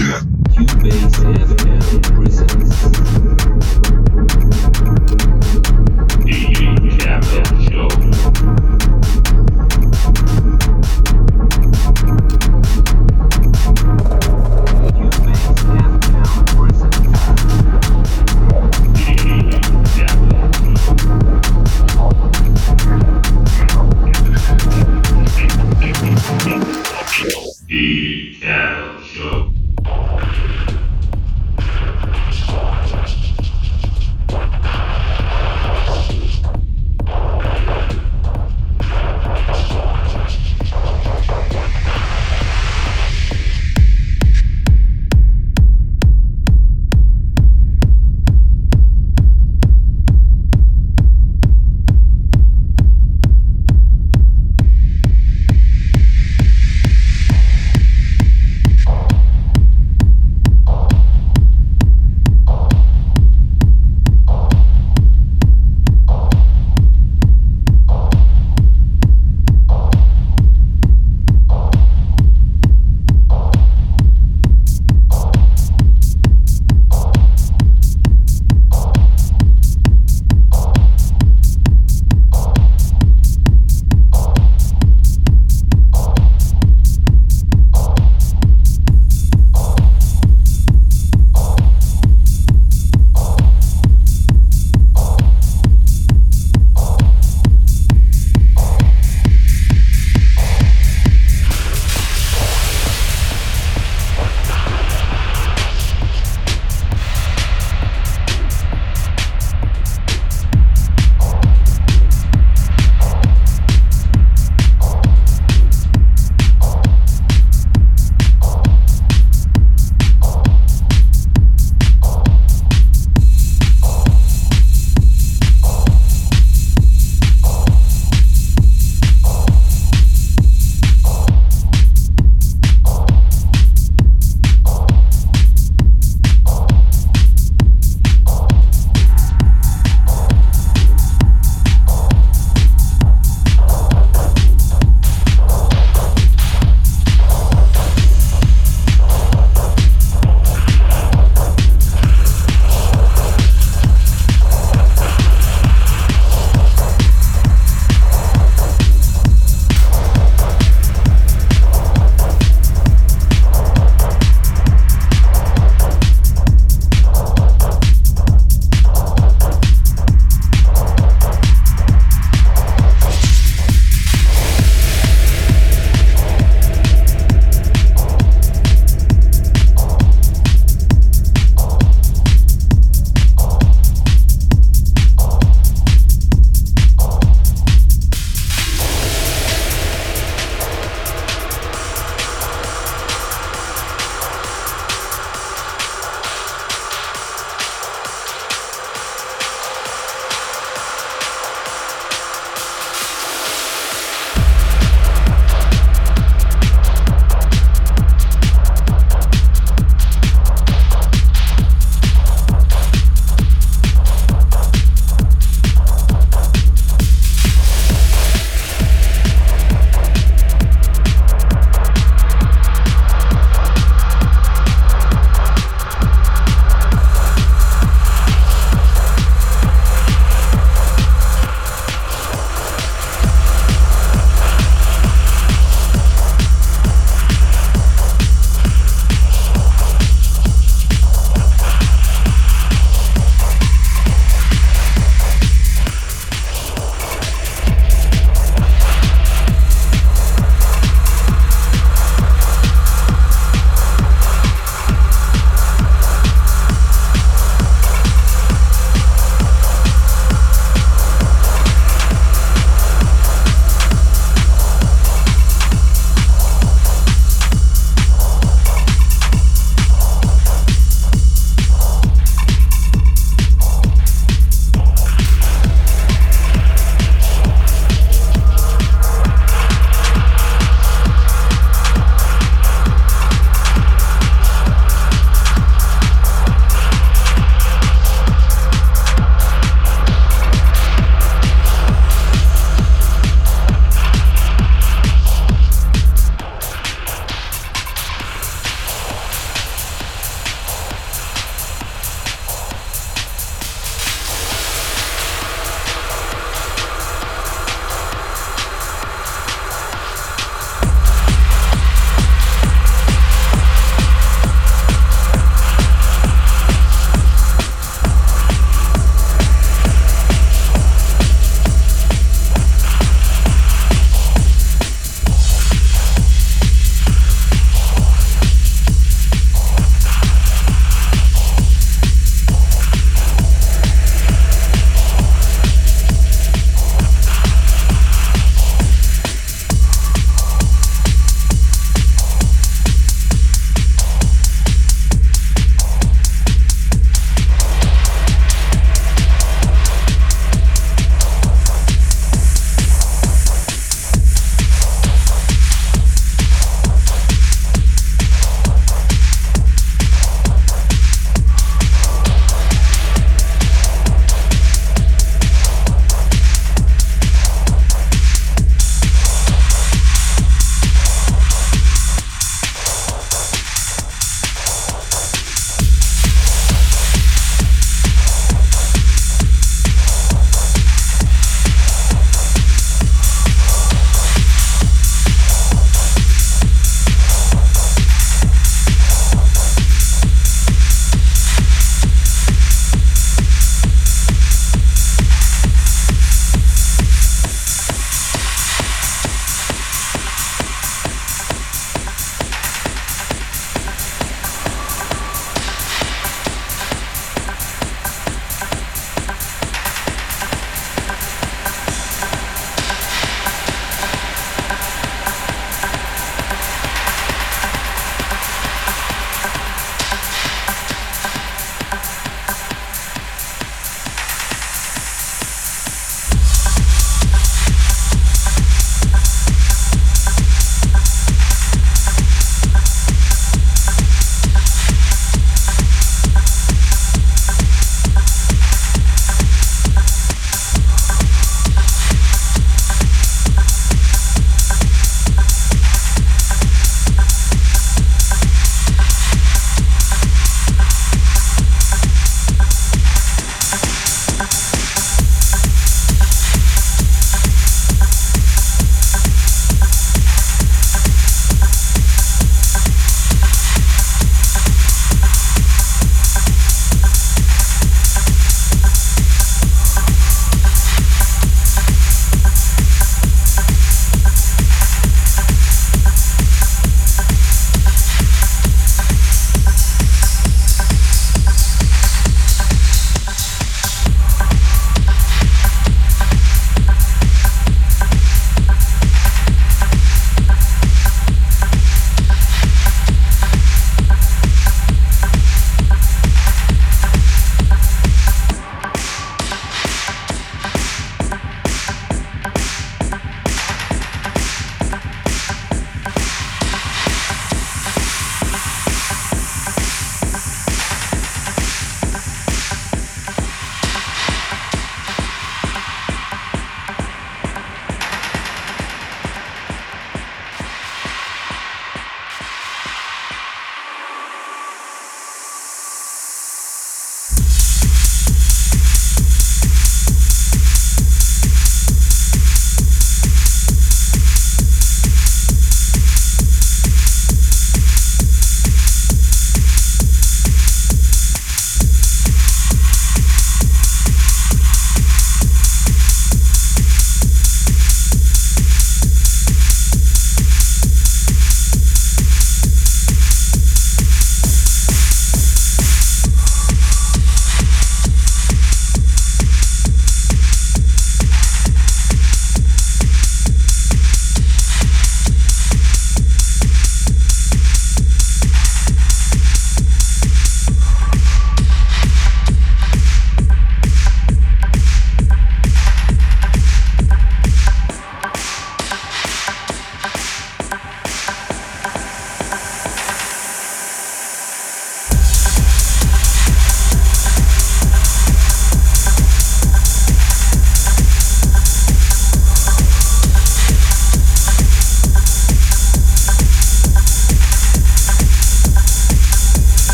Cubase FM presents